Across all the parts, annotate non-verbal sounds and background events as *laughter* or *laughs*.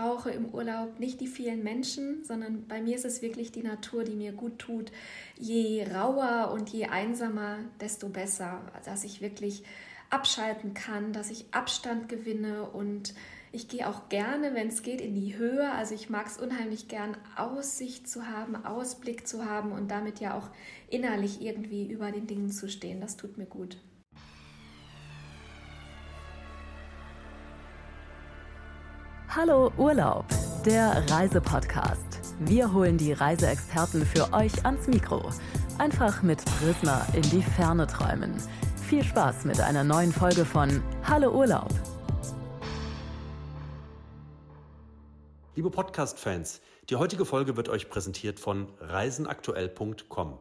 brauche im Urlaub nicht die vielen Menschen, sondern bei mir ist es wirklich die Natur, die mir gut tut. Je rauer und je einsamer, desto besser, dass ich wirklich abschalten kann, dass ich Abstand gewinne und ich gehe auch gerne, wenn es geht, in die Höhe. Also ich mag es unheimlich gern, Aussicht zu haben, Ausblick zu haben und damit ja auch innerlich irgendwie über den Dingen zu stehen. Das tut mir gut. Hallo Urlaub, der Reisepodcast. Wir holen die Reiseexperten für euch ans Mikro. Einfach mit Prisma in die Ferne träumen. Viel Spaß mit einer neuen Folge von Hallo Urlaub. Liebe Podcast-Fans, die heutige Folge wird euch präsentiert von reisenaktuell.com.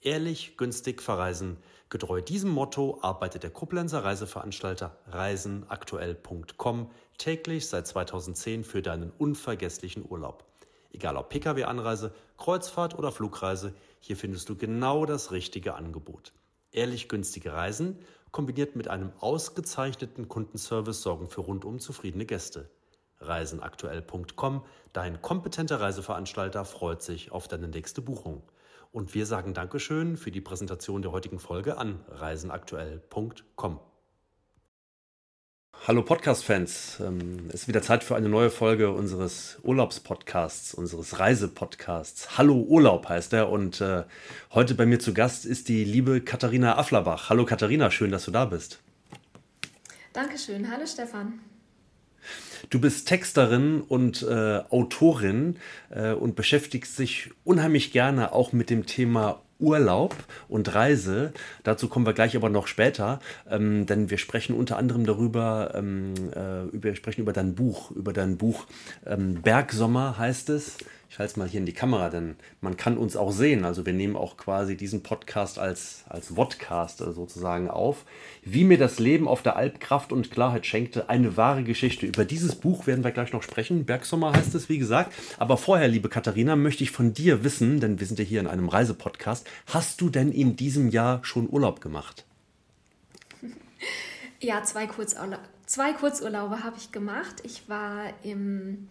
Ehrlich, günstig verreisen. Getreu diesem Motto arbeitet der Koblenzer Reiseveranstalter reisenaktuell.com täglich seit 2010 für deinen unvergesslichen Urlaub. Egal ob Pkw-Anreise, Kreuzfahrt oder Flugreise, hier findest du genau das richtige Angebot. Ehrlich günstige Reisen kombiniert mit einem ausgezeichneten Kundenservice sorgen für rundum zufriedene Gäste. Reisenaktuell.com, dein kompetenter Reiseveranstalter freut sich auf deine nächste Buchung. Und wir sagen Dankeschön für die Präsentation der heutigen Folge an reisenaktuell.com. Hallo Podcast-Fans, ähm, es ist wieder Zeit für eine neue Folge unseres Urlaubspodcasts, unseres Reisepodcasts. Hallo Urlaub heißt er und äh, heute bei mir zu Gast ist die liebe Katharina Afflerbach. Hallo Katharina, schön, dass du da bist. Dankeschön, hallo Stefan. Du bist Texterin und äh, Autorin äh, und beschäftigst dich unheimlich gerne auch mit dem Thema Urlaub und Reise. Dazu kommen wir gleich aber noch später, ähm, denn wir sprechen unter anderem darüber, ähm, äh, wir sprechen über dein Buch, über dein Buch ähm, Bergsommer heißt es. Ich halte es mal hier in die Kamera, denn man kann uns auch sehen. Also wir nehmen auch quasi diesen Podcast als, als Vodcast sozusagen auf. Wie mir das Leben auf der Alp Kraft und Klarheit schenkte, eine wahre Geschichte. Über dieses Buch werden wir gleich noch sprechen. Bergsommer heißt es, wie gesagt. Aber vorher, liebe Katharina, möchte ich von dir wissen, denn wir sind ja hier in einem Reisepodcast. Hast du denn in diesem Jahr schon Urlaub gemacht? Ja, zwei, Kurzurla zwei Kurzurlaube habe ich gemacht. Ich war im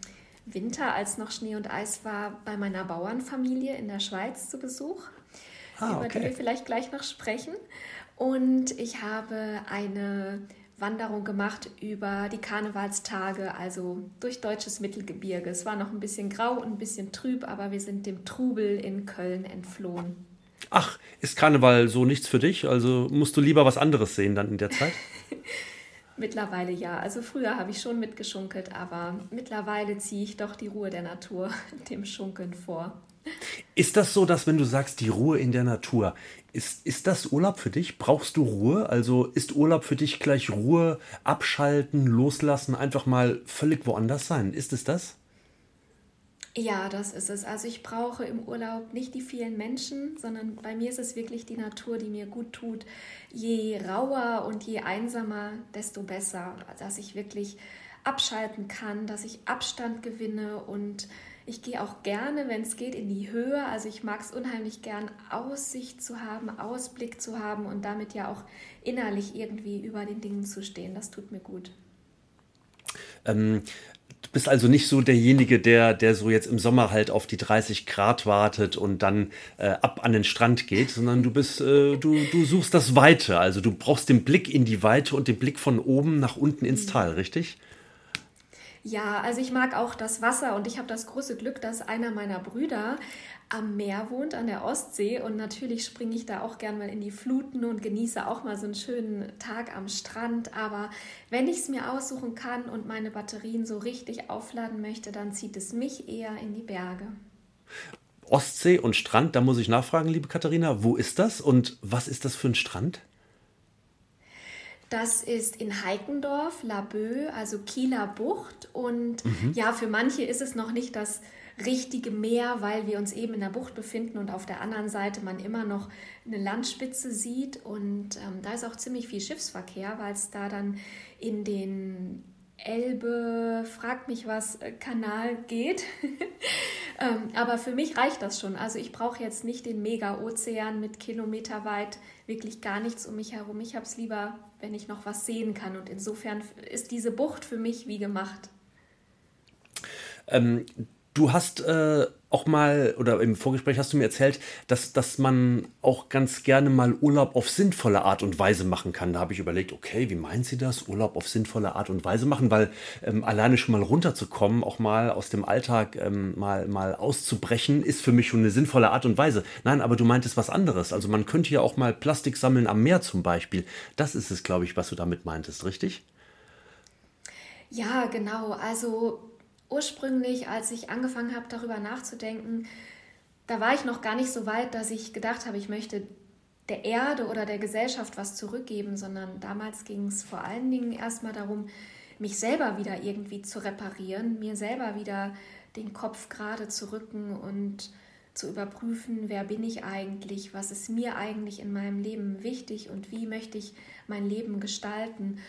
Winter, als noch Schnee und Eis war, bei meiner Bauernfamilie in der Schweiz zu Besuch, ah, okay. über die wir vielleicht gleich noch sprechen. Und ich habe eine Wanderung gemacht über die Karnevalstage, also durch deutsches Mittelgebirge. Es war noch ein bisschen grau und ein bisschen trüb, aber wir sind dem Trubel in Köln entflohen. Ach, ist Karneval so nichts für dich? Also musst du lieber was anderes sehen dann in der Zeit? *laughs* Mittlerweile ja. Also früher habe ich schon mitgeschunkelt, aber mittlerweile ziehe ich doch die Ruhe der Natur *laughs* dem Schunkeln vor. Ist das so, dass wenn du sagst, die Ruhe in der Natur, ist, ist das Urlaub für dich? Brauchst du Ruhe? Also ist Urlaub für dich gleich Ruhe, abschalten, loslassen, einfach mal völlig woanders sein? Ist es das? Ja, das ist es. Also ich brauche im Urlaub nicht die vielen Menschen, sondern bei mir ist es wirklich die Natur, die mir gut tut. Je rauer und je einsamer, desto besser, dass ich wirklich abschalten kann, dass ich Abstand gewinne und ich gehe auch gerne, wenn es geht, in die Höhe. Also ich mag es unheimlich gern, Aussicht zu haben, Ausblick zu haben und damit ja auch innerlich irgendwie über den Dingen zu stehen. Das tut mir gut. Ähm, Du bist also nicht so derjenige, der, der so jetzt im Sommer halt auf die 30 Grad wartet und dann äh, ab an den Strand geht, sondern du bist, äh, du, du suchst das Weite. Also du brauchst den Blick in die Weite und den Blick von oben nach unten ins mhm. Tal, richtig? Ja, also ich mag auch das Wasser und ich habe das große Glück, dass einer meiner Brüder am Meer wohnt, an der Ostsee. Und natürlich springe ich da auch gern mal in die Fluten und genieße auch mal so einen schönen Tag am Strand. Aber wenn ich es mir aussuchen kann und meine Batterien so richtig aufladen möchte, dann zieht es mich eher in die Berge. Ostsee und Strand, da muss ich nachfragen, liebe Katharina, wo ist das und was ist das für ein Strand? Das ist in Heikendorf, Laboe, also Kieler Bucht. Und mhm. ja, für manche ist es noch nicht das richtige Meer, weil wir uns eben in der Bucht befinden und auf der anderen Seite man immer noch eine Landspitze sieht. Und ähm, da ist auch ziemlich viel Schiffsverkehr, weil es da dann in den Elbe, frag mich was, äh, Kanal geht. *laughs* ähm, aber für mich reicht das schon. Also ich brauche jetzt nicht den Mega-Ozean mit kilometerweit wirklich gar nichts um mich herum. Ich habe es lieber, wenn ich noch was sehen kann. Und insofern ist diese Bucht für mich wie gemacht. Ähm, Du hast äh, auch mal, oder im Vorgespräch hast du mir erzählt, dass, dass man auch ganz gerne mal Urlaub auf sinnvolle Art und Weise machen kann. Da habe ich überlegt, okay, wie meint sie das? Urlaub auf sinnvolle Art und Weise machen, weil ähm, alleine schon mal runterzukommen, auch mal aus dem Alltag ähm, mal, mal auszubrechen, ist für mich schon eine sinnvolle Art und Weise. Nein, aber du meintest was anderes. Also man könnte ja auch mal Plastik sammeln am Meer zum Beispiel. Das ist es, glaube ich, was du damit meintest, richtig? Ja, genau. Also ursprünglich, als ich angefangen habe, darüber nachzudenken, da war ich noch gar nicht so weit, dass ich gedacht habe, ich möchte der Erde oder der Gesellschaft was zurückgeben, sondern damals ging es vor allen Dingen erstmal darum, mich selber wieder irgendwie zu reparieren, mir selber wieder den Kopf gerade zu rücken und zu überprüfen, wer bin ich eigentlich, was ist mir eigentlich in meinem Leben wichtig und wie möchte ich mein Leben gestalten.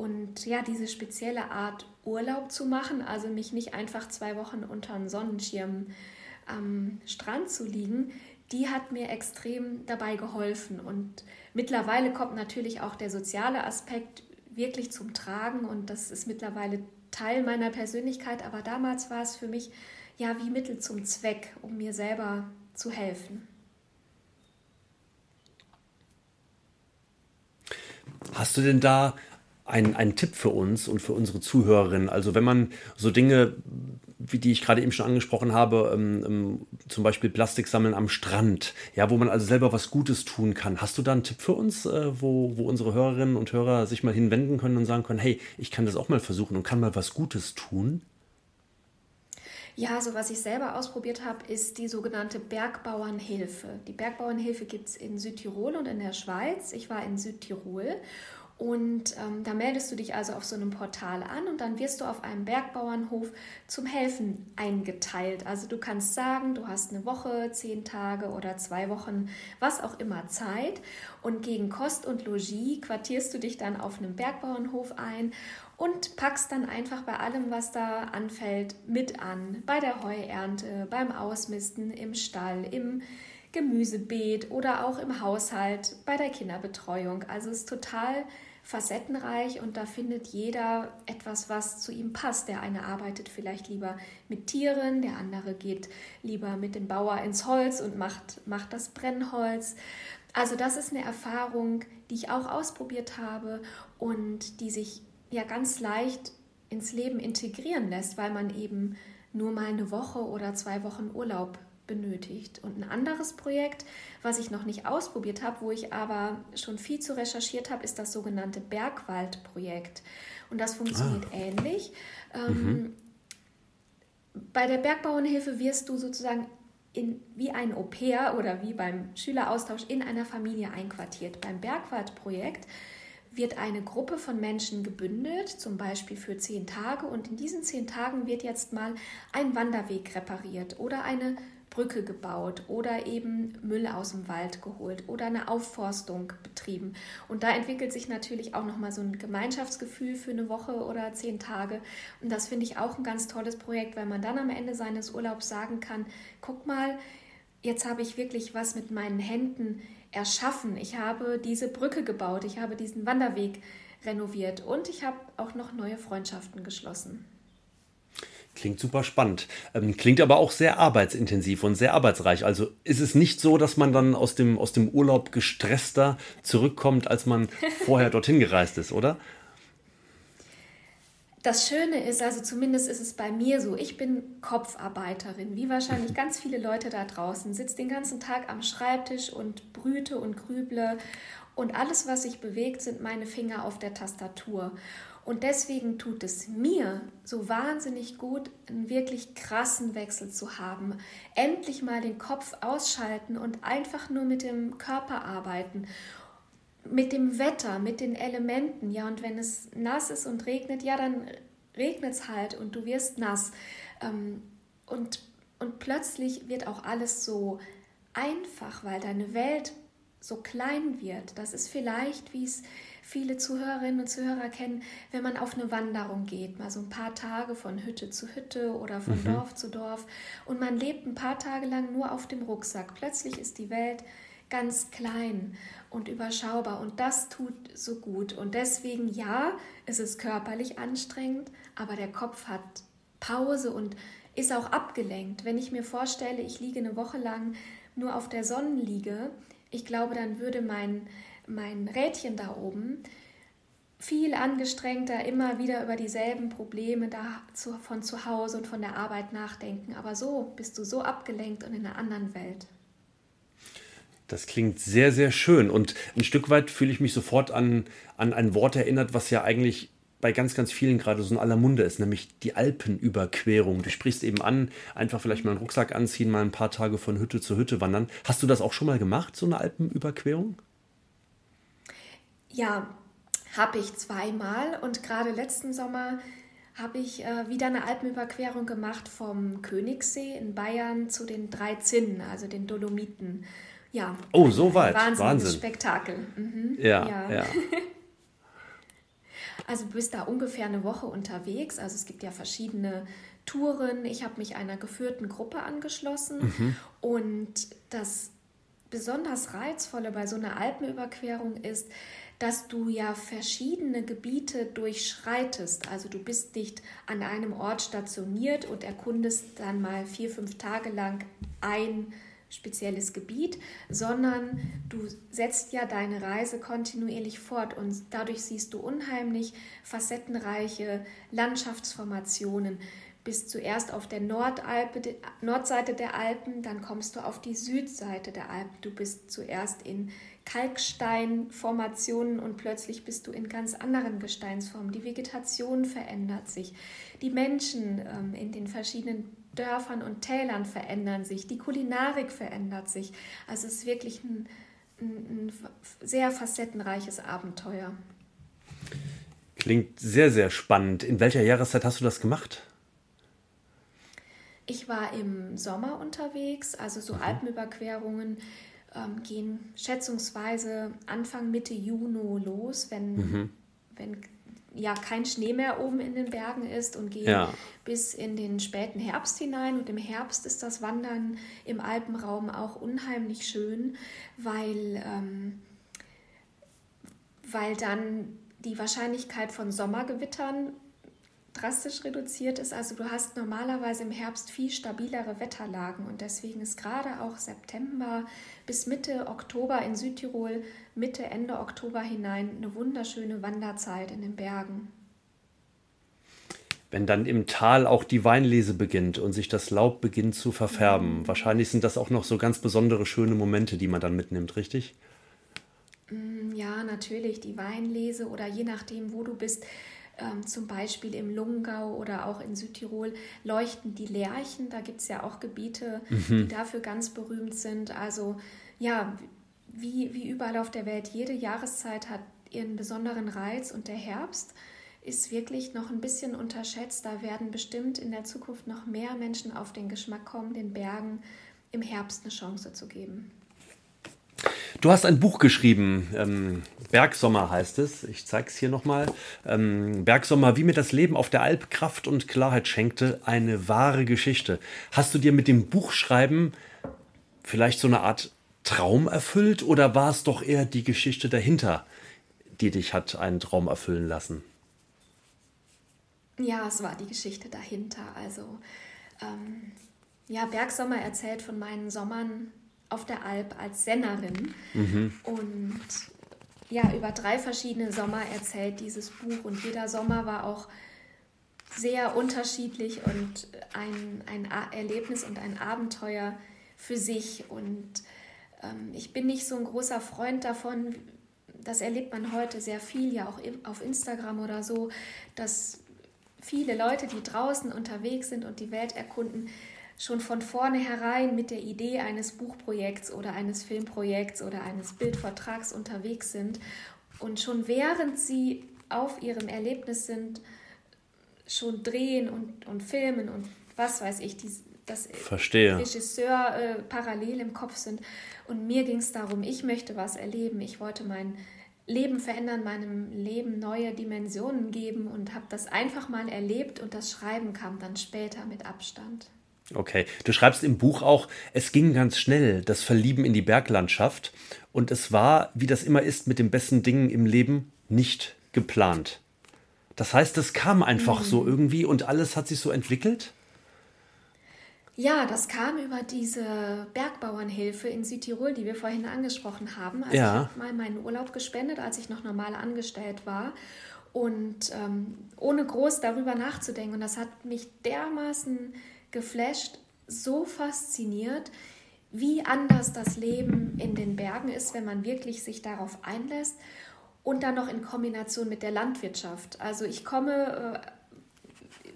Und ja, diese spezielle Art Urlaub zu machen, also mich nicht einfach zwei Wochen unter einem Sonnenschirm am Strand zu liegen, die hat mir extrem dabei geholfen. Und mittlerweile kommt natürlich auch der soziale Aspekt wirklich zum Tragen und das ist mittlerweile Teil meiner Persönlichkeit. Aber damals war es für mich ja wie Mittel zum Zweck, um mir selber zu helfen. Hast du denn da ein, ein Tipp für uns und für unsere Zuhörerinnen. Also wenn man so Dinge, wie die ich gerade eben schon angesprochen habe, ähm, ähm, zum Beispiel Plastik sammeln am Strand, ja, wo man also selber was Gutes tun kann. Hast du da einen Tipp für uns, äh, wo, wo unsere Hörerinnen und Hörer sich mal hinwenden können und sagen können, hey, ich kann das auch mal versuchen und kann mal was Gutes tun? Ja, also was ich selber ausprobiert habe, ist die sogenannte Bergbauernhilfe. Die Bergbauernhilfe gibt es in Südtirol und in der Schweiz. Ich war in Südtirol und ähm, da meldest du dich also auf so einem Portal an und dann wirst du auf einem Bergbauernhof zum Helfen eingeteilt. Also du kannst sagen, du hast eine Woche, zehn Tage oder zwei Wochen, was auch immer Zeit. Und gegen Kost und Logis quartierst du dich dann auf einem Bergbauernhof ein und packst dann einfach bei allem, was da anfällt, mit an. Bei der Heuernte, beim Ausmisten, im Stall, im Gemüsebeet oder auch im Haushalt, bei der Kinderbetreuung. Also es ist total facettenreich und da findet jeder etwas, was zu ihm passt. Der eine arbeitet vielleicht lieber mit Tieren, der andere geht lieber mit dem Bauer ins Holz und macht, macht das Brennholz. Also das ist eine Erfahrung, die ich auch ausprobiert habe und die sich ja ganz leicht ins Leben integrieren lässt, weil man eben nur mal eine Woche oder zwei Wochen Urlaub benötigt. Und ein anderes Projekt, was ich noch nicht ausprobiert habe, wo ich aber schon viel zu recherchiert habe, ist das sogenannte Bergwaldprojekt. Und das funktioniert ah. ähnlich. Ähm, mhm. Bei der Bergbauernhilfe wirst du sozusagen in, wie ein Au-pair oder wie beim Schüleraustausch in einer Familie einquartiert. Beim Bergwaldprojekt wird eine Gruppe von Menschen gebündelt, zum Beispiel für zehn Tage, und in diesen zehn Tagen wird jetzt mal ein Wanderweg repariert oder eine Brücke gebaut oder eben Müll aus dem Wald geholt oder eine Aufforstung betrieben. Und da entwickelt sich natürlich auch nochmal so ein Gemeinschaftsgefühl für eine Woche oder zehn Tage. Und das finde ich auch ein ganz tolles Projekt, weil man dann am Ende seines Urlaubs sagen kann, guck mal, jetzt habe ich wirklich was mit meinen Händen erschaffen. Ich habe diese Brücke gebaut, ich habe diesen Wanderweg renoviert und ich habe auch noch neue Freundschaften geschlossen. Klingt super spannend. Ähm, klingt aber auch sehr arbeitsintensiv und sehr arbeitsreich. Also ist es nicht so, dass man dann aus dem, aus dem Urlaub gestresster zurückkommt, als man *laughs* vorher dorthin gereist ist, oder? Das Schöne ist, also zumindest ist es bei mir so, ich bin Kopfarbeiterin, wie wahrscheinlich *laughs* ganz viele Leute da draußen, sitze den ganzen Tag am Schreibtisch und brüte und grüble und alles, was sich bewegt, sind meine Finger auf der Tastatur. Und deswegen tut es mir so wahnsinnig gut, einen wirklich krassen Wechsel zu haben. Endlich mal den Kopf ausschalten und einfach nur mit dem Körper arbeiten. Mit dem Wetter, mit den Elementen. Ja, und wenn es nass ist und regnet, ja, dann regnet es halt und du wirst nass. Ähm, und, und plötzlich wird auch alles so einfach, weil deine Welt so klein wird. Das ist vielleicht, wie es viele Zuhörerinnen und Zuhörer kennen, wenn man auf eine Wanderung geht, mal so ein paar Tage von Hütte zu Hütte oder von mhm. Dorf zu Dorf und man lebt ein paar Tage lang nur auf dem Rucksack. Plötzlich ist die Welt ganz klein und überschaubar und das tut so gut. Und deswegen ja, es ist körperlich anstrengend, aber der Kopf hat Pause und ist auch abgelenkt. Wenn ich mir vorstelle, ich liege eine Woche lang nur auf der Sonnenliege, ich glaube, dann würde mein, mein Rädchen da oben viel angestrengter immer wieder über dieselben Probleme da zu, von zu Hause und von der Arbeit nachdenken. Aber so bist du so abgelenkt und in einer anderen Welt. Das klingt sehr, sehr schön. Und ein Stück weit fühle ich mich sofort an, an ein Wort erinnert, was ja eigentlich bei ganz, ganz vielen gerade so in aller Munde ist, nämlich die Alpenüberquerung. Du sprichst eben an, einfach vielleicht mal einen Rucksack anziehen, mal ein paar Tage von Hütte zu Hütte wandern. Hast du das auch schon mal gemacht, so eine Alpenüberquerung? Ja, habe ich zweimal und gerade letzten Sommer habe ich äh, wieder eine Alpenüberquerung gemacht vom Königssee in Bayern zu den drei Zinnen, also den Dolomiten. Ja. Oh, so weit. Wahnsinn. Spektakel. Mhm. Ja, ja. ja. *laughs* Also du bist da ungefähr eine Woche unterwegs. Also es gibt ja verschiedene Touren. Ich habe mich einer geführten Gruppe angeschlossen. Mhm. Und das besonders reizvolle bei so einer Alpenüberquerung ist, dass du ja verschiedene Gebiete durchschreitest. Also du bist nicht an einem Ort stationiert und erkundest dann mal vier, fünf Tage lang ein spezielles Gebiet, sondern du setzt ja deine Reise kontinuierlich fort und dadurch siehst du unheimlich facettenreiche Landschaftsformationen. Bist zuerst auf der Nordalpe, Nordseite der Alpen, dann kommst du auf die Südseite der Alpen. Du bist zuerst in Kalksteinformationen und plötzlich bist du in ganz anderen Gesteinsformen. Die Vegetation verändert sich. Die Menschen ähm, in den verschiedenen Dörfern und Tälern verändern sich, die Kulinarik verändert sich. Also es ist wirklich ein, ein, ein sehr facettenreiches Abenteuer. Klingt sehr, sehr spannend. In welcher Jahreszeit hast du das gemacht? Ich war im Sommer unterwegs, also so mhm. Alpenüberquerungen ähm, gehen schätzungsweise Anfang Mitte Juni los, wenn, mhm. wenn ja kein Schnee mehr oben in den Bergen ist und gehen ja. bis in den späten Herbst hinein. Und im Herbst ist das Wandern im Alpenraum auch unheimlich schön, weil, ähm, weil dann die Wahrscheinlichkeit von Sommergewittern drastisch reduziert ist. Also du hast normalerweise im Herbst viel stabilere Wetterlagen und deswegen ist gerade auch September bis Mitte Oktober in Südtirol, Mitte, Ende Oktober hinein eine wunderschöne Wanderzeit in den Bergen. Wenn dann im Tal auch die Weinlese beginnt und sich das Laub beginnt zu verfärben, mhm. wahrscheinlich sind das auch noch so ganz besondere schöne Momente, die man dann mitnimmt, richtig? Mm, ja, natürlich, die Weinlese oder je nachdem, wo du bist ähm, zum Beispiel im Lungau oder auch in Südtirol leuchten die Lerchen. Da gibt es ja auch Gebiete, mhm. die dafür ganz berühmt sind. Also ja, wie, wie überall auf der Welt, jede Jahreszeit hat ihren besonderen Reiz und der Herbst ist wirklich noch ein bisschen unterschätzt. Da werden bestimmt in der Zukunft noch mehr Menschen auf den Geschmack kommen, den Bergen im Herbst eine Chance zu geben. Du hast ein Buch geschrieben, ähm, Bergsommer heißt es. Ich zeige es hier nochmal. Ähm, Bergsommer, wie mir das Leben auf der Alp Kraft und Klarheit schenkte, eine wahre Geschichte. Hast du dir mit dem Buchschreiben vielleicht so eine Art Traum erfüllt oder war es doch eher die Geschichte dahinter, die dich hat einen Traum erfüllen lassen? Ja, es war die Geschichte dahinter. Also ähm, ja, Bergsommer erzählt von meinen Sommern auf der Alp als Sennerin. Mhm. Und ja, über drei verschiedene Sommer erzählt dieses Buch. Und jeder Sommer war auch sehr unterschiedlich und ein, ein Erlebnis und ein Abenteuer für sich. Und ähm, ich bin nicht so ein großer Freund davon, das erlebt man heute sehr viel, ja auch auf Instagram oder so, dass viele Leute, die draußen unterwegs sind und die Welt erkunden, schon von vornherein mit der Idee eines Buchprojekts oder eines Filmprojekts oder eines Bildvortrags unterwegs sind und schon während sie auf ihrem Erlebnis sind, schon drehen und, und filmen und was weiß ich, die, das Verstehe. Regisseur äh, parallel im Kopf sind. Und mir ging es darum, ich möchte was erleben. Ich wollte mein Leben verändern, meinem Leben neue Dimensionen geben und habe das einfach mal erlebt und das Schreiben kam dann später mit Abstand. Okay, du schreibst im Buch auch, es ging ganz schnell, das Verlieben in die Berglandschaft und es war, wie das immer ist mit den besten Dingen im Leben, nicht geplant. Das heißt, es kam einfach mhm. so irgendwie und alles hat sich so entwickelt? Ja, das kam über diese Bergbauernhilfe in Südtirol, die wir vorhin angesprochen haben. Also ja. ich habe mal meinen Urlaub gespendet, als ich noch normal angestellt war. Und ähm, ohne groß darüber nachzudenken. Und das hat mich dermaßen geflasht, so fasziniert, wie anders das Leben in den Bergen ist, wenn man wirklich sich darauf einlässt. Und dann noch in Kombination mit der Landwirtschaft. Also ich komme äh,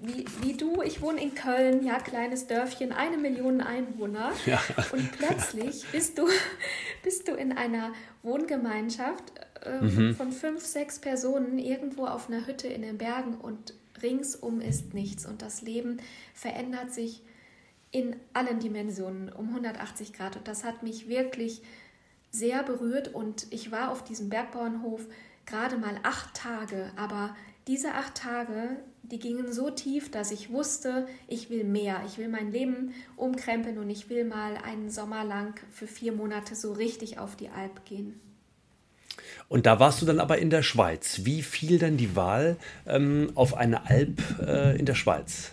wie, wie du, ich wohne in Köln, ja, kleines Dörfchen, eine Million Einwohner. *laughs* Ja. Und plötzlich bist du, *laughs* bist du in einer Wohngemeinschaft äh, mhm. von fünf, sechs Personen irgendwo auf einer Hütte in den Bergen und ringsum ist nichts. Und das Leben verändert sich in allen Dimensionen um 180 Grad. Und das hat mich wirklich sehr berührt. Und ich war auf diesem Bergbauernhof gerade mal acht Tage, aber diese acht Tage, die gingen so tief, dass ich wusste, ich will mehr. Ich will mein Leben umkrempeln und ich will mal einen Sommer lang für vier Monate so richtig auf die Alp gehen. Und da warst du dann aber in der Schweiz. Wie fiel denn die Wahl ähm, auf eine Alp äh, in der Schweiz?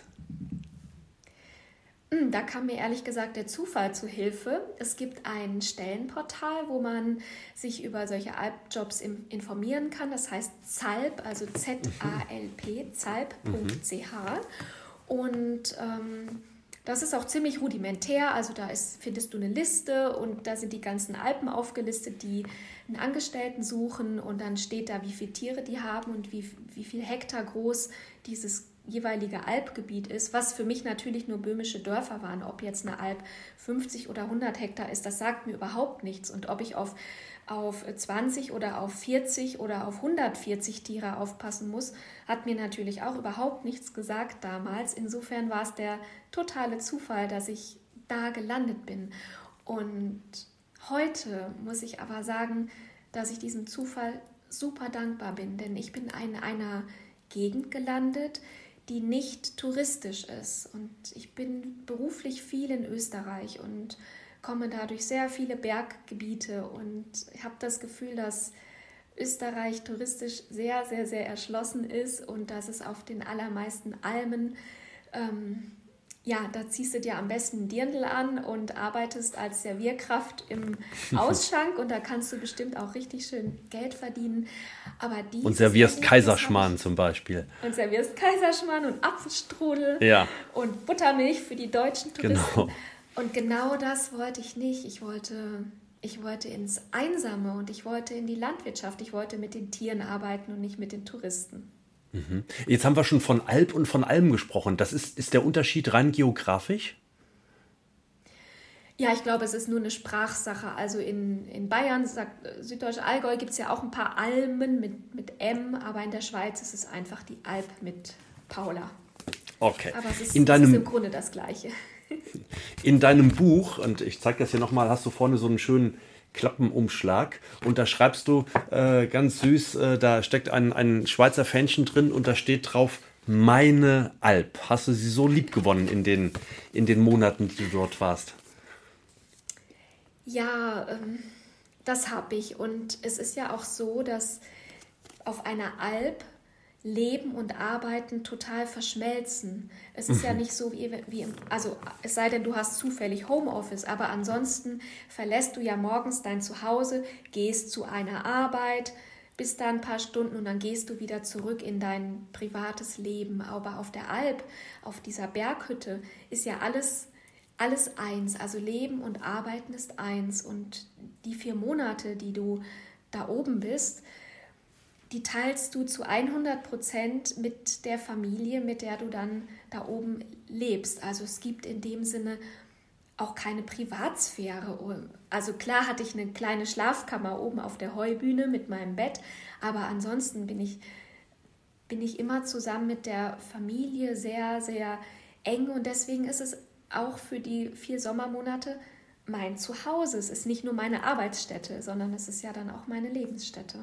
Hm, da kam mir ehrlich gesagt der Zufall zu Hilfe. Es gibt ein Stellenportal, wo man sich über solche Alpjobs informieren kann. Das heißt ZALP, also Z-A-L-P, zalp.ch. Und ähm, das ist auch ziemlich rudimentär. Also da ist, findest du eine Liste und da sind die ganzen Alpen aufgelistet, die einen Angestellten suchen. Und dann steht da, wie viele Tiere die haben und wie, wie viel Hektar groß dieses jeweilige Alpgebiet ist, was für mich natürlich nur böhmische Dörfer waren. Ob jetzt eine Alp 50 oder 100 Hektar ist, das sagt mir überhaupt nichts. Und ob ich auf, auf 20 oder auf 40 oder auf 140 Tiere aufpassen muss, hat mir natürlich auch überhaupt nichts gesagt damals. Insofern war es der totale Zufall, dass ich da gelandet bin. Und heute muss ich aber sagen, dass ich diesem Zufall super dankbar bin, denn ich bin in einer Gegend gelandet, die nicht touristisch ist. Und ich bin beruflich viel in Österreich und komme da durch sehr viele Berggebiete und habe das Gefühl, dass Österreich touristisch sehr, sehr, sehr erschlossen ist und dass es auf den allermeisten Almen ähm, ja, da ziehst du dir am besten Dirndl an und arbeitest als Servierkraft im *laughs* Ausschank und da kannst du bestimmt auch richtig schön Geld verdienen. Aber und servierst Kaiserschmarrn zum Beispiel. Und servierst Kaiserschmarrn und Apfelstrudel ja. und Buttermilch für die deutschen Touristen. Genau. Und genau das wollte ich nicht. Ich wollte, ich wollte ins Einsame und ich wollte in die Landwirtschaft. Ich wollte mit den Tieren arbeiten und nicht mit den Touristen. Mhm. Jetzt haben wir schon von Alp und von Alm gesprochen. Das ist, ist der Unterschied rein geografisch? Ja, ich glaube, es ist nur eine Sprachsache. Also in, in Bayern, sagt, Süddeutsche Allgäu, gibt es ja auch ein paar Almen mit, mit M, aber in der Schweiz ist es einfach die Alp mit Paula. Okay. Aber es ist, in deinem, es ist im Grunde das Gleiche. In deinem Buch, und ich zeige das hier nochmal, hast du vorne so einen schönen Klappenumschlag und da schreibst du äh, ganz süß, äh, da steckt ein, ein Schweizer Fähnchen drin und da steht drauf meine Alp. Hast du sie so lieb gewonnen in den, in den Monaten, die du dort warst? Ja, ähm, das habe ich. Und es ist ja auch so, dass auf einer Alp Leben und Arbeiten total verschmelzen. Es ist mhm. ja nicht so wie, wie im, also es sei denn, du hast zufällig Homeoffice, aber ansonsten verlässt du ja morgens dein Zuhause, gehst zu einer Arbeit, bist da ein paar Stunden und dann gehst du wieder zurück in dein privates Leben. Aber auf der Alp, auf dieser Berghütte, ist ja alles, alles eins. Also Leben und Arbeiten ist eins. Und die vier Monate, die du da oben bist, die teilst du zu 100 Prozent mit der Familie, mit der du dann da oben lebst. Also es gibt in dem Sinne auch keine Privatsphäre. Also klar hatte ich eine kleine Schlafkammer oben auf der Heubühne mit meinem Bett, aber ansonsten bin ich, bin ich immer zusammen mit der Familie sehr, sehr eng und deswegen ist es auch für die vier Sommermonate mein Zuhause. Es ist nicht nur meine Arbeitsstätte, sondern es ist ja dann auch meine Lebensstätte.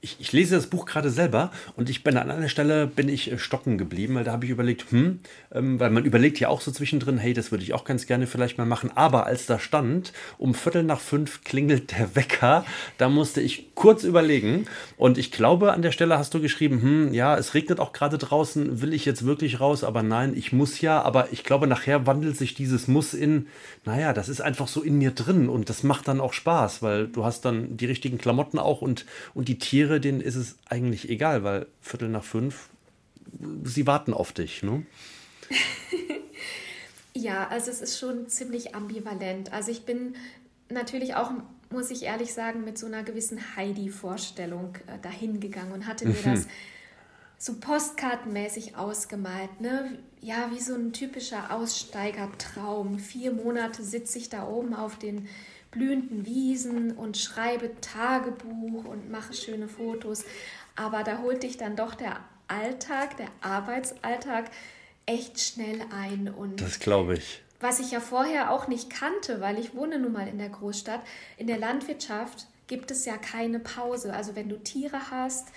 Ich, ich, lese das Buch gerade selber und ich bin an einer Stelle bin ich äh, stocken geblieben, weil da habe ich überlegt, hm, ähm, weil man überlegt ja auch so zwischendrin, hey, das würde ich auch ganz gerne vielleicht mal machen. Aber als da stand, um Viertel nach fünf klingelt der Wecker, da musste ich kurz überlegen. Und ich glaube, an der Stelle hast du geschrieben, hm, ja, es regnet auch gerade draußen, will ich jetzt wirklich raus? Aber nein, ich muss ja. Aber ich glaube, nachher wandelt sich dieses Muss in, naja, das ist einfach so in mir drin und das macht dann auch Spaß, weil du hast dann die richtigen Klamotten auch und, und die Tiere, denen ist es eigentlich egal, weil Viertel nach fünf, sie warten auf dich, ne? *laughs* ja, also es ist schon ziemlich ambivalent. Also ich bin natürlich auch, muss ich ehrlich sagen, mit so einer gewissen Heidi-Vorstellung äh, dahin gegangen und hatte mir mhm. das so postkartenmäßig ausgemalt, ne? Ja, wie so ein typischer Aussteigertraum. Vier Monate sitze ich da oben auf den blühenden Wiesen und schreibe Tagebuch und mache schöne Fotos. Aber da holt dich dann doch der Alltag, der Arbeitsalltag echt schnell ein. Und das glaube ich. Was ich ja vorher auch nicht kannte, weil ich wohne nun mal in der Großstadt. In der Landwirtschaft gibt es ja keine Pause. Also wenn du Tiere hast,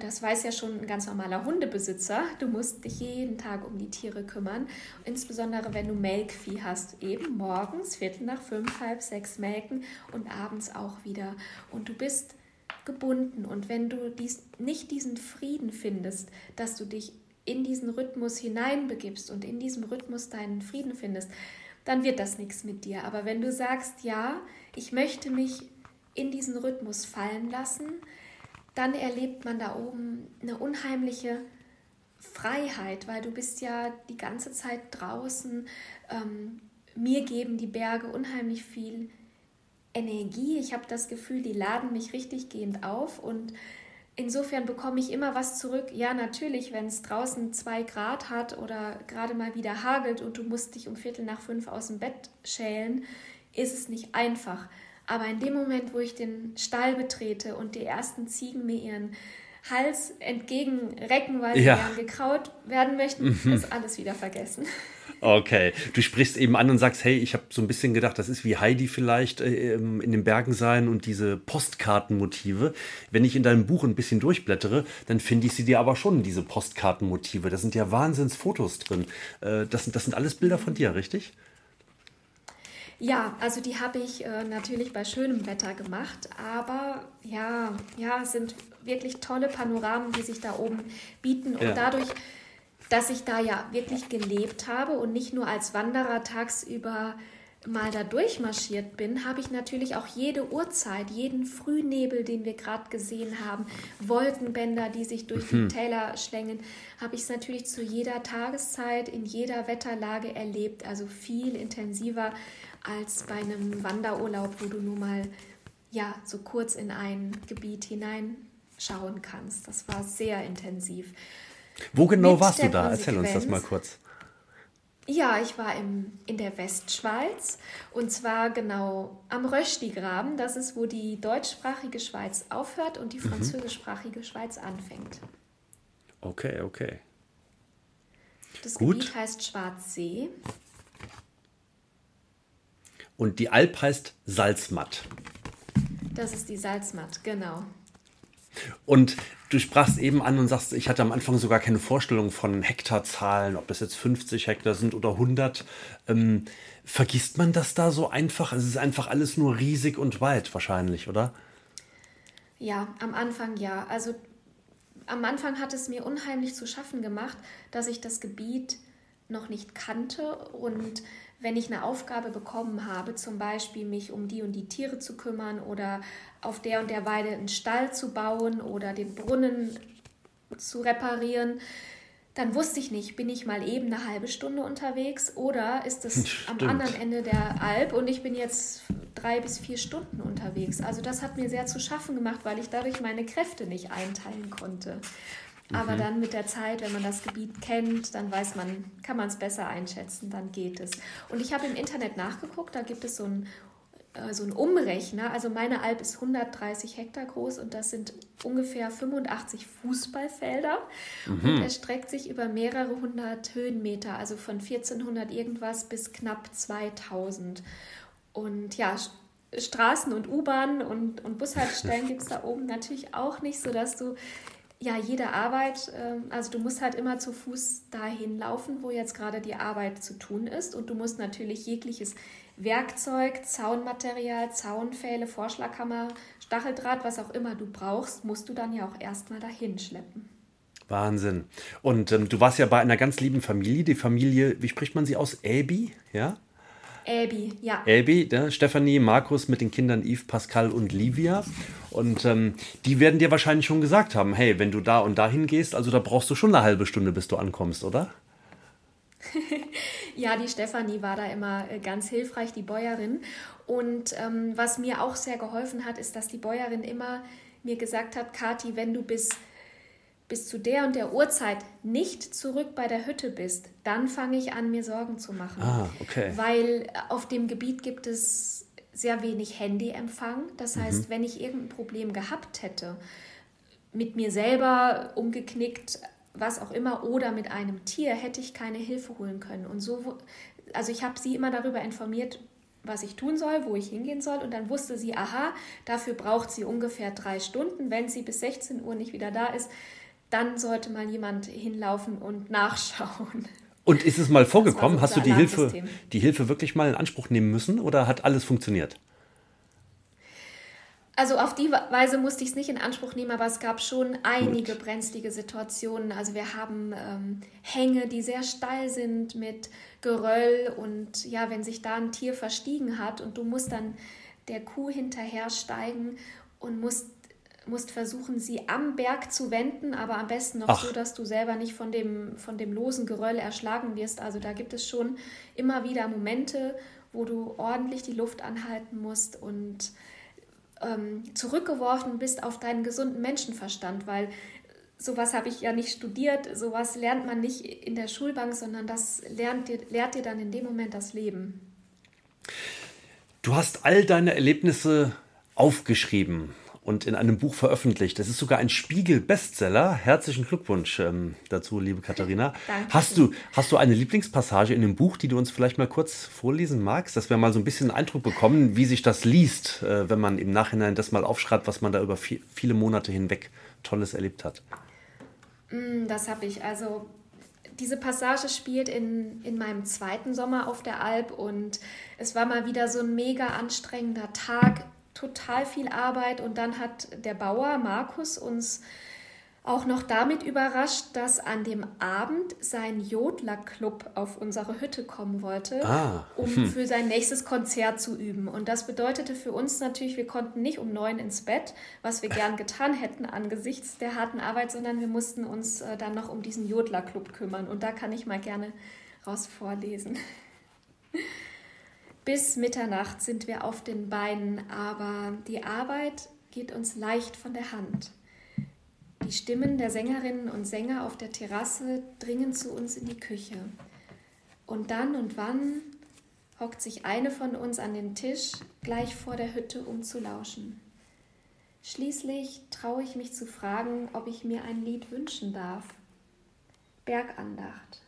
das weiß ja schon ein ganz normaler Hundebesitzer. Du musst dich jeden Tag um die Tiere kümmern. Insbesondere wenn du Melkvieh hast. Eben morgens, Viertel nach fünf, halb sechs melken und abends auch wieder. Und du bist gebunden. Und wenn du dies, nicht diesen Frieden findest, dass du dich in diesen Rhythmus hineinbegibst und in diesem Rhythmus deinen Frieden findest, dann wird das nichts mit dir. Aber wenn du sagst, ja, ich möchte mich in diesen Rhythmus fallen lassen, dann erlebt man da oben eine unheimliche Freiheit, weil du bist ja die ganze Zeit draußen. Ähm, mir geben die Berge unheimlich viel Energie. Ich habe das Gefühl, die laden mich richtig gehend auf und insofern bekomme ich immer was zurück. Ja, natürlich, wenn es draußen zwei Grad hat oder gerade mal wieder hagelt und du musst dich um Viertel nach fünf aus dem Bett schälen, ist es nicht einfach. Aber in dem Moment, wo ich den Stall betrete und die ersten Ziegen mir ihren Hals entgegenrecken, weil sie ja. gern gekraut werden möchten, mhm. ist alles wieder vergessen. Okay, du sprichst eben an und sagst, hey, ich habe so ein bisschen gedacht, das ist wie Heidi vielleicht äh, in den Bergen sein und diese Postkartenmotive. Wenn ich in deinem Buch ein bisschen durchblättere, dann finde ich sie dir aber schon, diese Postkartenmotive. Da sind ja Wahnsinnsfotos drin. Äh, das, das sind alles Bilder von dir, richtig? Ja, also die habe ich äh, natürlich bei schönem Wetter gemacht, aber ja, ja, es sind wirklich tolle Panoramen, die sich da oben bieten und ja. dadurch, dass ich da ja wirklich gelebt habe und nicht nur als Wanderer tagsüber mal da durchmarschiert bin, habe ich natürlich auch jede Uhrzeit, jeden Frühnebel, den wir gerade gesehen haben, Wolkenbänder, die sich durch mhm. die Täler schlängen, habe ich es natürlich zu jeder Tageszeit, in jeder Wetterlage erlebt, also viel intensiver als bei einem Wanderurlaub, wo du nur mal ja so kurz in ein Gebiet hineinschauen kannst. Das war sehr intensiv. Wo genau Mit warst du da? Erzähl uns das mal kurz. Ja, ich war im, in der Westschweiz und zwar genau am Röschdi-Graben. Das ist, wo die deutschsprachige Schweiz aufhört und die mhm. französischsprachige Schweiz anfängt. Okay, okay. Das Gut. Gebiet heißt Schwarzsee. Und die Alp heißt Salzmatt. Das ist die Salzmatt, genau. Und du sprachst eben an und sagst, ich hatte am Anfang sogar keine Vorstellung von Hektarzahlen, ob das jetzt 50 Hektar sind oder 100. Ähm, vergisst man das da so einfach? Es ist einfach alles nur riesig und weit wahrscheinlich, oder? Ja, am Anfang ja. Also am Anfang hat es mir unheimlich zu schaffen gemacht, dass ich das Gebiet noch nicht kannte und wenn ich eine Aufgabe bekommen habe, zum Beispiel mich um die und die Tiere zu kümmern oder auf der und der Weide einen Stall zu bauen oder den Brunnen zu reparieren, dann wusste ich nicht, bin ich mal eben eine halbe Stunde unterwegs oder ist es am anderen Ende der Alp und ich bin jetzt drei bis vier Stunden unterwegs. Also das hat mir sehr zu schaffen gemacht, weil ich dadurch meine Kräfte nicht einteilen konnte. Aber mhm. dann mit der Zeit, wenn man das Gebiet kennt, dann weiß man, kann man es besser einschätzen, dann geht es. Und ich habe im Internet nachgeguckt, da gibt es so ein äh, so Umrechner. Also meine Alp ist 130 Hektar groß und das sind ungefähr 85 Fußballfelder. Mhm. Und er streckt sich über mehrere hundert Höhenmeter, also von 1400 irgendwas bis knapp 2000. Und ja, Straßen und U-Bahnen und, und Bushaltestellen *laughs* gibt es da oben natürlich auch nicht, sodass du ja jede Arbeit, ähm, also du musst halt immer zu Fuß dahin laufen, wo jetzt gerade die Arbeit zu tun ist. Und du musst natürlich jegliches Werkzeug, Zaunmaterial, Zaunpfähle, Vorschlaghammer, Stacheldraht, was auch immer du brauchst, musst du dann ja auch erstmal dahin schleppen. Wahnsinn. Und ähm, du warst ja bei einer ganz lieben Familie, die Familie, wie spricht man sie aus? Äbi, ja? Äbi, ja. Äbi, ne? Stefanie, Markus mit den Kindern Yves, Pascal und Livia. Und ähm, die werden dir wahrscheinlich schon gesagt haben, hey, wenn du da und dahin gehst, also da brauchst du schon eine halbe Stunde, bis du ankommst, oder? *laughs* ja, die Stefanie war da immer äh, ganz hilfreich, die Bäuerin. Und ähm, was mir auch sehr geholfen hat, ist, dass die Bäuerin immer mir gesagt hat, Kathi, wenn du bis, bis zu der und der Uhrzeit nicht zurück bei der Hütte bist, dann fange ich an, mir Sorgen zu machen. Ah, okay. Weil äh, auf dem Gebiet gibt es sehr wenig Handyempfang. Das heißt, mhm. wenn ich irgendein Problem gehabt hätte, mit mir selber umgeknickt, was auch immer oder mit einem Tier hätte ich keine Hilfe holen können. Und so, also ich habe sie immer darüber informiert, was ich tun soll, wo ich hingehen soll. Und dann wusste sie, aha, dafür braucht sie ungefähr drei Stunden. Wenn sie bis 16 Uhr nicht wieder da ist, dann sollte mal jemand hinlaufen und nachschauen. Und ist es mal vorgekommen? So Hast du die Hilfe, die Hilfe wirklich mal in Anspruch nehmen müssen oder hat alles funktioniert? Also auf die Weise musste ich es nicht in Anspruch nehmen, aber es gab schon einige Gut. brenzlige Situationen. Also wir haben ähm, Hänge, die sehr steil sind mit Geröll und ja, wenn sich da ein Tier verstiegen hat und du musst dann der Kuh hinterher steigen und musst, musst versuchen, sie am Berg zu wenden, aber am besten noch Ach. so, dass du selber nicht von dem, von dem losen Geröll erschlagen wirst. Also da gibt es schon immer wieder Momente, wo du ordentlich die Luft anhalten musst und ähm, zurückgeworfen bist auf deinen gesunden Menschenverstand, weil sowas habe ich ja nicht studiert, sowas lernt man nicht in der Schulbank, sondern das lernt dir, lehrt dir dann in dem Moment das Leben. Du hast all deine Erlebnisse aufgeschrieben und in einem Buch veröffentlicht. Das ist sogar ein Spiegel-Bestseller. Herzlichen Glückwunsch ähm, dazu, liebe Katharina. Danke. Hast du, hast du eine Lieblingspassage in dem Buch, die du uns vielleicht mal kurz vorlesen magst, dass wir mal so ein bisschen einen Eindruck bekommen, wie sich das liest, äh, wenn man im Nachhinein das mal aufschreibt, was man da über viel, viele Monate hinweg Tolles erlebt hat? Mm, das habe ich. Also diese Passage spielt in, in meinem zweiten Sommer auf der Alp und es war mal wieder so ein mega anstrengender Tag total viel Arbeit und dann hat der Bauer Markus uns auch noch damit überrascht, dass an dem Abend sein Jodler-Club auf unsere Hütte kommen wollte, ah. um hm. für sein nächstes Konzert zu üben. Und das bedeutete für uns natürlich, wir konnten nicht um neun ins Bett, was wir gern getan hätten angesichts der harten Arbeit, sondern wir mussten uns äh, dann noch um diesen Jodler-Club kümmern. Und da kann ich mal gerne raus vorlesen. Bis Mitternacht sind wir auf den Beinen, aber die Arbeit geht uns leicht von der Hand. Die Stimmen der Sängerinnen und Sänger auf der Terrasse dringen zu uns in die Küche. Und dann und wann hockt sich eine von uns an den Tisch gleich vor der Hütte, um zu lauschen. Schließlich traue ich mich zu fragen, ob ich mir ein Lied wünschen darf. Bergandacht.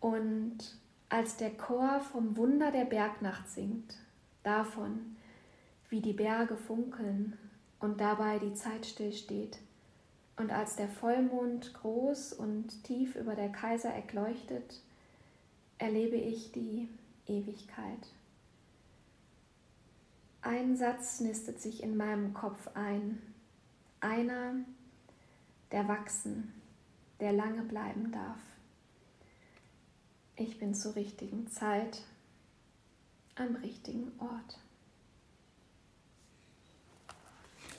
Und als der Chor vom Wunder der Bergnacht singt, davon, wie die Berge funkeln und dabei die Zeit stillsteht, und als der Vollmond groß und tief über der Kaisereck leuchtet, erlebe ich die Ewigkeit. Ein Satz nistet sich in meinem Kopf ein, einer, der wachsen, der lange bleiben darf. Ich bin zur richtigen Zeit am richtigen Ort.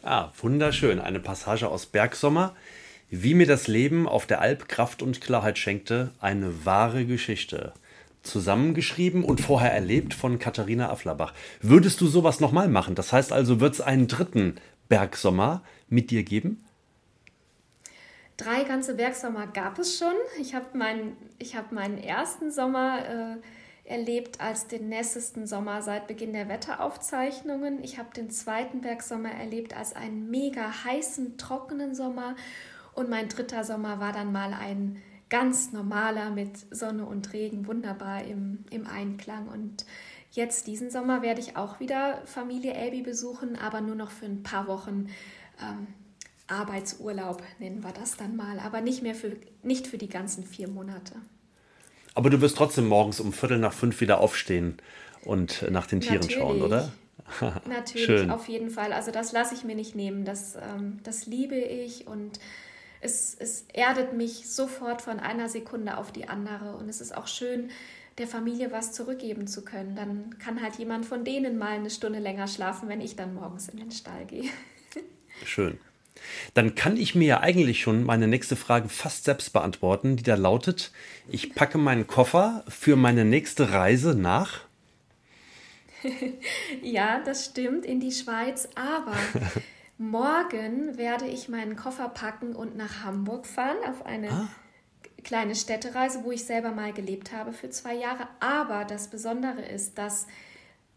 Ah, wunderschön. Eine Passage aus Bergsommer. Wie mir das Leben auf der Alp Kraft und Klarheit schenkte, eine wahre Geschichte. Zusammengeschrieben und vorher erlebt von Katharina Afflerbach. Würdest du sowas nochmal machen? Das heißt also, wird es einen dritten Bergsommer mit dir geben? Drei ganze Bergsommer gab es schon. Ich habe mein, hab meinen ersten Sommer äh, erlebt als den nässesten Sommer seit Beginn der Wetteraufzeichnungen. Ich habe den zweiten Bergsommer erlebt als einen mega heißen, trockenen Sommer. Und mein dritter Sommer war dann mal ein ganz normaler mit Sonne und Regen, wunderbar im, im Einklang. Und jetzt diesen Sommer werde ich auch wieder Familie Elbi besuchen, aber nur noch für ein paar Wochen. Ähm, Arbeitsurlaub nennen wir das dann mal, aber nicht mehr für, nicht für die ganzen vier Monate. Aber du wirst trotzdem morgens um Viertel nach fünf wieder aufstehen und nach den Tieren Natürlich. schauen, oder? *laughs* *laughs* Natürlich, Schön. auf jeden Fall. Also das lasse ich mir nicht nehmen. Das, ähm, das liebe ich und es, es erdet mich sofort von einer Sekunde auf die andere. Und es ist auch schön, der Familie was zurückgeben zu können. Dann kann halt jemand von denen mal eine Stunde länger schlafen, wenn ich dann morgens in den Stall gehe. *laughs* Schön. Dann kann ich mir ja eigentlich schon meine nächste Frage fast selbst beantworten, die da lautet, ich packe meinen Koffer für meine nächste Reise nach. *laughs* ja, das stimmt, in die Schweiz, aber *laughs* morgen werde ich meinen Koffer packen und nach Hamburg fahren auf eine ah. kleine Städtereise, wo ich selber mal gelebt habe für zwei Jahre. Aber das Besondere ist, dass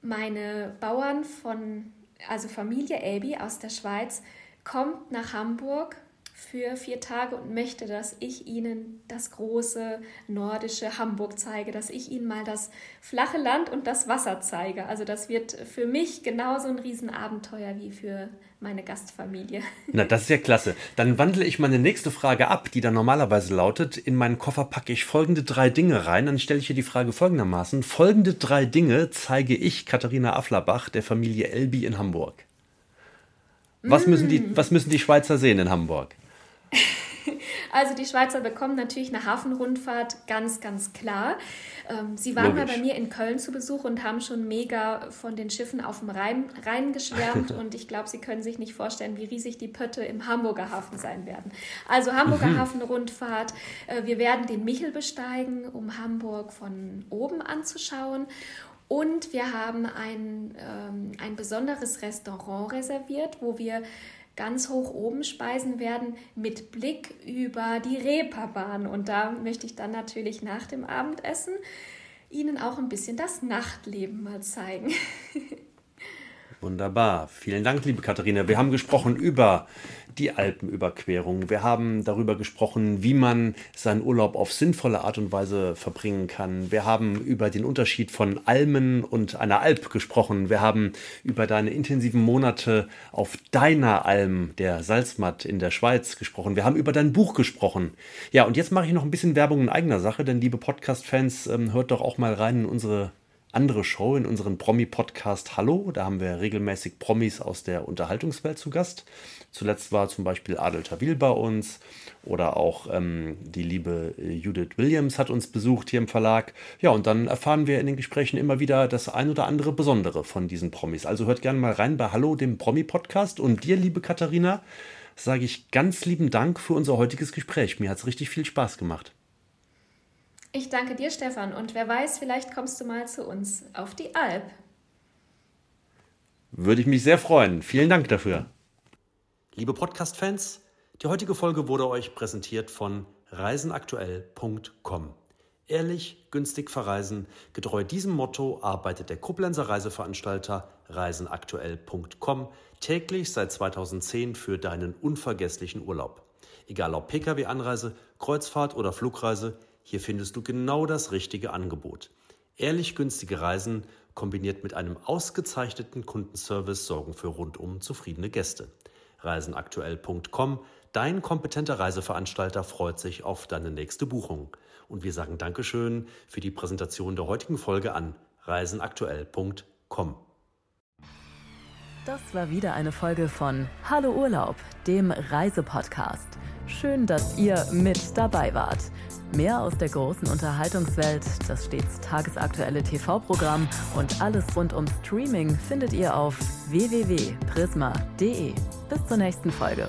meine Bauern von, also Familie Elbi aus der Schweiz, kommt nach Hamburg für vier Tage und möchte, dass ich Ihnen das große nordische Hamburg zeige, dass ich Ihnen mal das flache Land und das Wasser zeige. Also das wird für mich genauso ein Riesenabenteuer wie für meine Gastfamilie. *laughs* Na, das ist ja klasse. Dann wandle ich meine nächste Frage ab, die dann normalerweise lautet, in meinen Koffer packe ich folgende drei Dinge rein. Dann stelle ich hier die Frage folgendermaßen. Folgende drei Dinge zeige ich, Katharina Afflerbach, der Familie Elbi in Hamburg. Was, mm. müssen die, mm. was müssen die Schweizer sehen in Hamburg? *laughs* Also die Schweizer bekommen natürlich eine Hafenrundfahrt, ganz, ganz klar. Ähm, sie waren Logisch. mal bei mir in Köln zu Besuch und haben schon mega von den Schiffen auf dem Rhein, Rhein geschwärmt *laughs* und ich glaube, sie können sich nicht vorstellen, wie riesig die Pötte im Hamburger Hafen sein werden. Also Hamburger mhm. Hafenrundfahrt. Äh, wir werden den Michel besteigen, um Hamburg von oben anzuschauen und wir haben ein, ähm, ein besonderes Restaurant reserviert, wo wir ganz hoch oben speisen werden mit Blick über die Reeperbahn. Und da möchte ich dann natürlich nach dem Abendessen Ihnen auch ein bisschen das Nachtleben mal zeigen. *laughs* Wunderbar. Vielen Dank, liebe Katharina. Wir haben gesprochen über die Alpenüberquerung. Wir haben darüber gesprochen, wie man seinen Urlaub auf sinnvolle Art und Weise verbringen kann. Wir haben über den Unterschied von Almen und einer Alp gesprochen. Wir haben über deine intensiven Monate auf deiner Alm, der Salzmatt in der Schweiz, gesprochen. Wir haben über dein Buch gesprochen. Ja, und jetzt mache ich noch ein bisschen Werbung in eigener Sache, denn liebe Podcast-Fans, ähm, hört doch auch mal rein in unsere andere Show in unserem Promi-Podcast Hallo. Da haben wir regelmäßig Promis aus der Unterhaltungswelt zu Gast. Zuletzt war zum Beispiel Adel Tawil bei uns oder auch ähm, die liebe Judith Williams hat uns besucht hier im Verlag. Ja, und dann erfahren wir in den Gesprächen immer wieder das ein oder andere Besondere von diesen Promis. Also hört gerne mal rein bei Hallo, dem Promi-Podcast. Und dir, liebe Katharina, sage ich ganz lieben Dank für unser heutiges Gespräch. Mir hat es richtig viel Spaß gemacht. Ich danke dir, Stefan. Und wer weiß, vielleicht kommst du mal zu uns auf die Alp. Würde ich mich sehr freuen. Vielen Dank dafür. Liebe Podcast-Fans, die heutige Folge wurde euch präsentiert von reisenaktuell.com. Ehrlich, günstig verreisen. Getreu diesem Motto arbeitet der Koblenzer Reiseveranstalter reisenaktuell.com täglich seit 2010 für deinen unvergesslichen Urlaub. Egal ob Pkw-Anreise, Kreuzfahrt oder Flugreise, hier findest du genau das richtige Angebot. Ehrlich günstige Reisen kombiniert mit einem ausgezeichneten Kundenservice sorgen für rundum zufriedene Gäste. Reisenaktuell.com, dein kompetenter Reiseveranstalter freut sich auf deine nächste Buchung. Und wir sagen Dankeschön für die Präsentation der heutigen Folge an reisenaktuell.com. Das war wieder eine Folge von Hallo Urlaub, dem Reisepodcast. Schön, dass ihr mit dabei wart. Mehr aus der großen Unterhaltungswelt, das stets tagesaktuelle TV-Programm und alles rund um Streaming findet ihr auf www.prisma.de. Bis zur nächsten Folge.